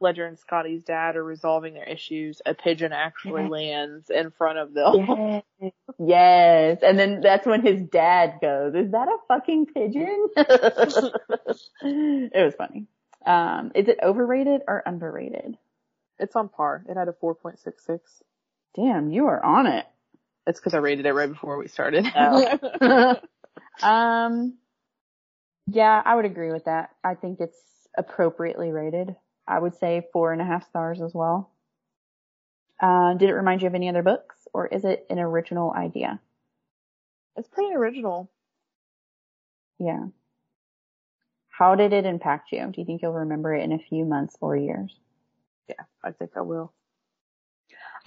Ledger and Scotty's dad are resolving their issues, a pigeon actually lands in front of them. Yes. yes. And then that's when his dad goes, is that a fucking pigeon? it was funny. Um, is it overrated or underrated? It's on par. It had a 4.66. Damn, you are on it. It's cause I rated it right before we started. Oh. um, yeah, I would agree with that. I think it's appropriately rated. I would say four and a half stars as well. Uh, did it remind you of any other books or is it an original idea? It's pretty original. Yeah. How did it impact you? Do you think you'll remember it in a few months or years? Yeah, I think I will.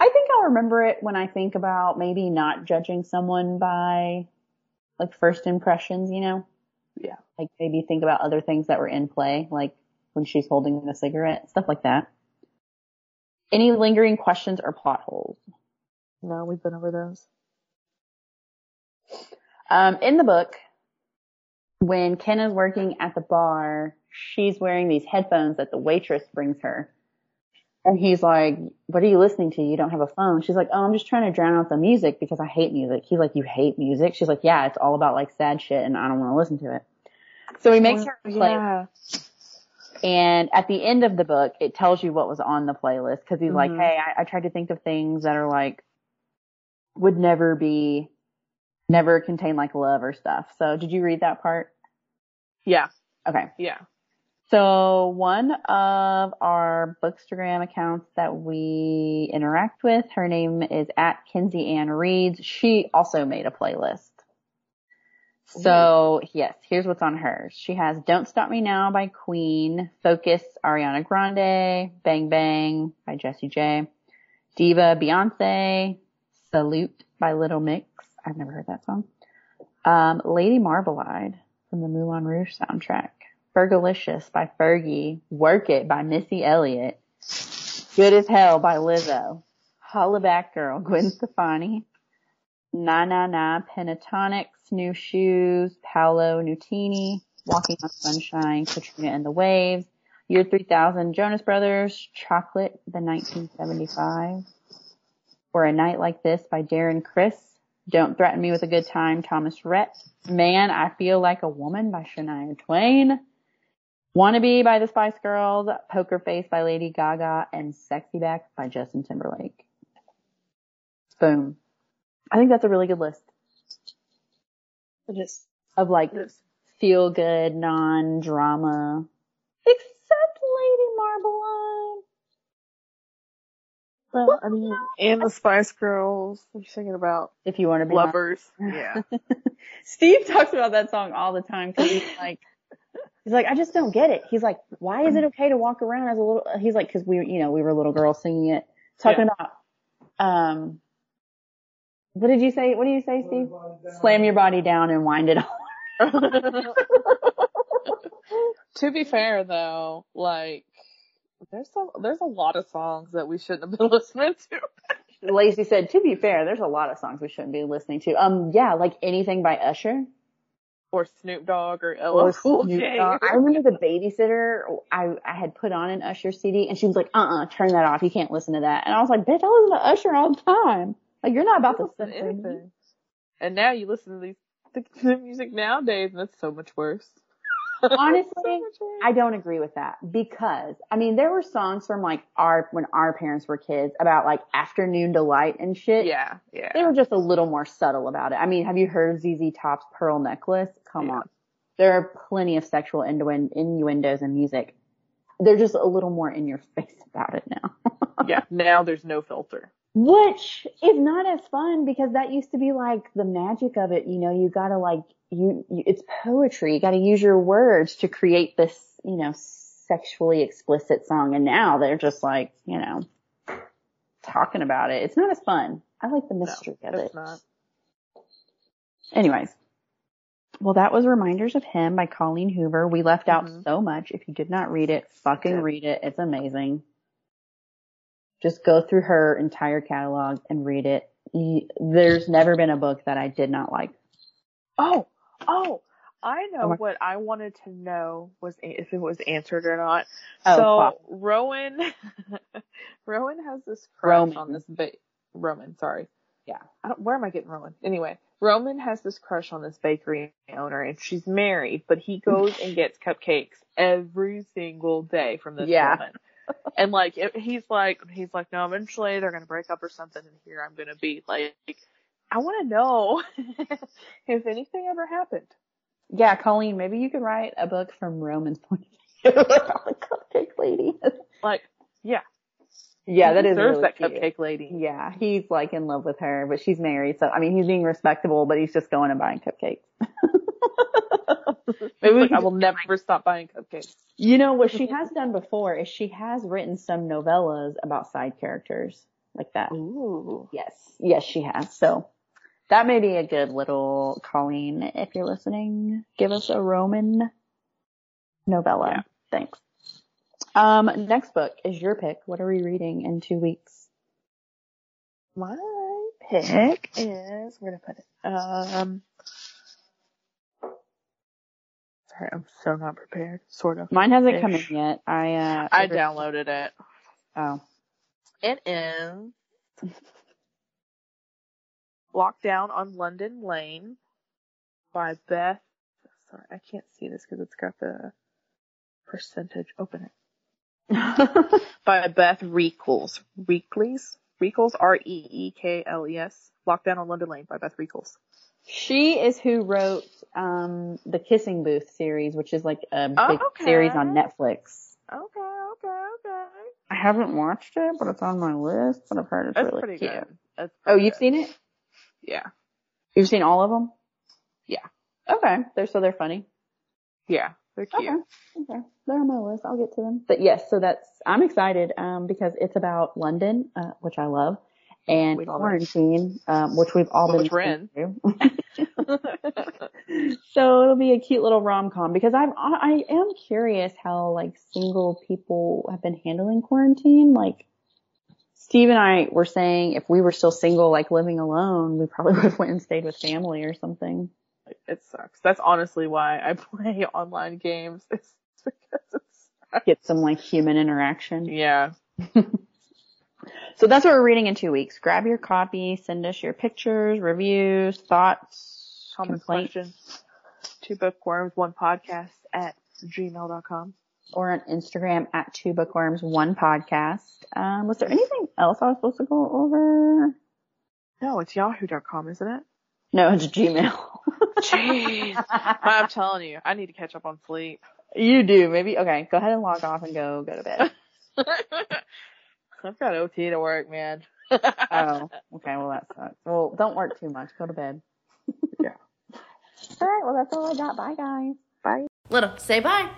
I think I'll remember it when I think about maybe not judging someone by like first impressions, you know? Yeah. Like maybe think about other things that were in play, like when she's holding the cigarette, stuff like that. Any lingering questions or plot holes? No, we've been over those. Um, in the book, when Ken is working at the bar, she's wearing these headphones that the waitress brings her. And he's like, what are you listening to? You don't have a phone. She's like, oh, I'm just trying to drown out the music because I hate music. He's like, you hate music? She's like, yeah, it's all about like sad shit and I don't want to listen to it. So he makes her play. Yeah. And at the end of the book, it tells you what was on the playlist because he's like, Mhm. hey, I, I tried to think of things that are like, would never be, never contain like love or stuff. So did you read that part? Yeah. Okay. Yeah. So one of our Bookstagram accounts that we interact with, her name is at Kinsey Ann Reads. She also made a playlist. So yes, here's what's on hers. She has Don't Stop Me Now by Queen, Focus Ariana Grande, Bang Bang by Jessie J, Diva Beyonce, Salute by Little Mix. I've never heard that song. Um, Lady Marmalade from the Moulin Rouge soundtrack. Fergalicious by Fergie. Work It by Missy Elliott. Good as Hell by Lizzo. Holla Back Girl, Gwen Stefani. Na Na Na, Pentatonix, New Shoes, Paolo Nutini, Walking on Sunshine, Katrina and the Waves, Year 3000, Jonas Brothers, Chocolate, the 1975, or A Night Like This by Darren Criss, Don't Threaten Me with a Good Time, Thomas Rhett, Man, I Feel Like a Woman by Shania Twain, Wannabe by the Spice Girls, Poker Face by Lady Gaga, and Sexy Back by Justin Timberlake. Boom. I think that's a really good list It is. of like is. feel good, non-drama, except Lady Marmalade. Well, I mean, and the Spice Girls. You thinking about? If you want to be Lovers. Yeah. Steve talks about that song all the time because he's like, he's like, I just don't get it. He's like, why is it okay to walk around as a little? He's like, because we, you know, we were little girls singing it, talking about, um, what did you say? What do you say, Steve? Slam your body down and wind it on. to be fair though, like there's a there's a lot of songs that we shouldn't have been listening to. Lacey said, to be fair, there's a lot of songs we shouldn't be listening to. Um, yeah, like anything by Usher. Or Snoop Dogg or LL Cool J. I remember the babysitter. I I had put on an Usher CD, and she was like, "Uh, uh turn that off. You can't listen to that." And I was like, "Bitch, I listen to Usher all the time. Like, you're not about to listen to anything. And now you listen to these the, the music nowadays, and it's so much worse. Honestly, So. I don't agree with that because I mean there were songs from like our when our parents were kids about like afternoon delight and shit. yeah, yeah. They were just a little more subtle about it. I mean, have you heard ZZ Top's Pearl Necklace? Come Yeah. on. There are plenty of sexual innuen- innuendos in music. They're just a little more in your face about it now. yeah. Now there's no filter. Which is not as fun because that used to be like the magic of it. You know, you gotta like, you, you it's poetry. You gotta use your words to create this, you know, sexually explicit song. And now they're just like, you know, talking about it. It's not as fun. I like the mystery of it. not. Anyways. Well, that was Reminders of Him by Colleen Hoover. We left out Mhm. so much. If you did not read it, fucking read it. It's amazing. Just go through her entire catalog and read it. There's never been a book that I did not like. Oh, oh, I know Oh what I wanted to know was if it was answered or not. Oh, so fuck. Rowan, Rowan has this crush Roman. on this ba- Roman. Sorry. Yeah. I don't, where am I getting Rowan? Anyway, Roman has this crush on this bakery owner, and she's married, but he goes and gets cupcakes every single day from this Yeah. woman. And like, it, he's like, he's like, no, eventually they're gonna break up or something, and here I'm gonna be like, I want to know if anything ever happened. Yeah, Colleen, maybe you could write a book from Roman's point of view about the cupcake lady. Like, yeah, Yeah, that He is deserves really that cute. cupcake lady. Yeah, he's like in love with her, but she's married. So I mean, he's being respectable, but he's just going and buying cupcakes. Maybe Like, I will never stop buying cupcakes. You know what she has done before is she has written some novellas about side characters like that. Ooh. Yes, yes, she has. So that may be a good little Colleen, if you're listening, give us a Roman novella. Yeah. Thanks. Um, next book is your pick. What are we reading in two weeks? My pick is where to put it. Um. Sorry, I'm so not prepared. Sort of. Mine hasn't come in yet. I uh, I downloaded it. Oh, It is Lockdown on London Lane by Beth. Sorry, I can't see this because it's got the percentage. Open it. By Beth Reekles. Reekles? Reekles? R-E-E-K-L-E-S. Lockdown on London Lane by Beth Reekles. She is who wrote um the Kissing Booth series, which is like a big Oh, okay. series on Netflix. Okay, okay, okay. I haven't watched it, but it's on my list. But I've heard it's That's really pretty cute. good. That's Oh, pretty you've good. seen it? Yeah. You've seen all of them? Yeah. Okay, they're so they're funny. Yeah. They're cute. Okay, okay, they're on my list. I'll get to them. But yes, so that's I'm excited um because it's about London, uh, which I love, and We love quarantine, um, which we've all Which been in. through. so it'll be a cute little rom com because I'm I am curious how like single people have been handling quarantine. Like Steve and I were saying, if we were still single, like living alone, we probably would have went and stayed with family or something. It sucks. That's honestly why I play online games. It's because it's Get some like human interaction. yeah. So that's what we're reading in two weeks. Grab your copy, send us your pictures, reviews, thoughts, Comments, questions. Two bookworms, one podcast at gmail.com. or on Instagram at two bookworms, one podcast. Um, was there anything else I was supposed to go over? No, it's yahoo.com, isn't it? No, it's Gmail. Jeez. I'm telling you, I need to catch up on sleep. you do, maybe. Okay, go ahead and log off and go, go to bed. I've got OT to work, man. oh, okay, well that sucks. Well, don't work too much. Go to bed. Yeah. All right, well that's all I got. Bye guys. Bye. Little, say bye.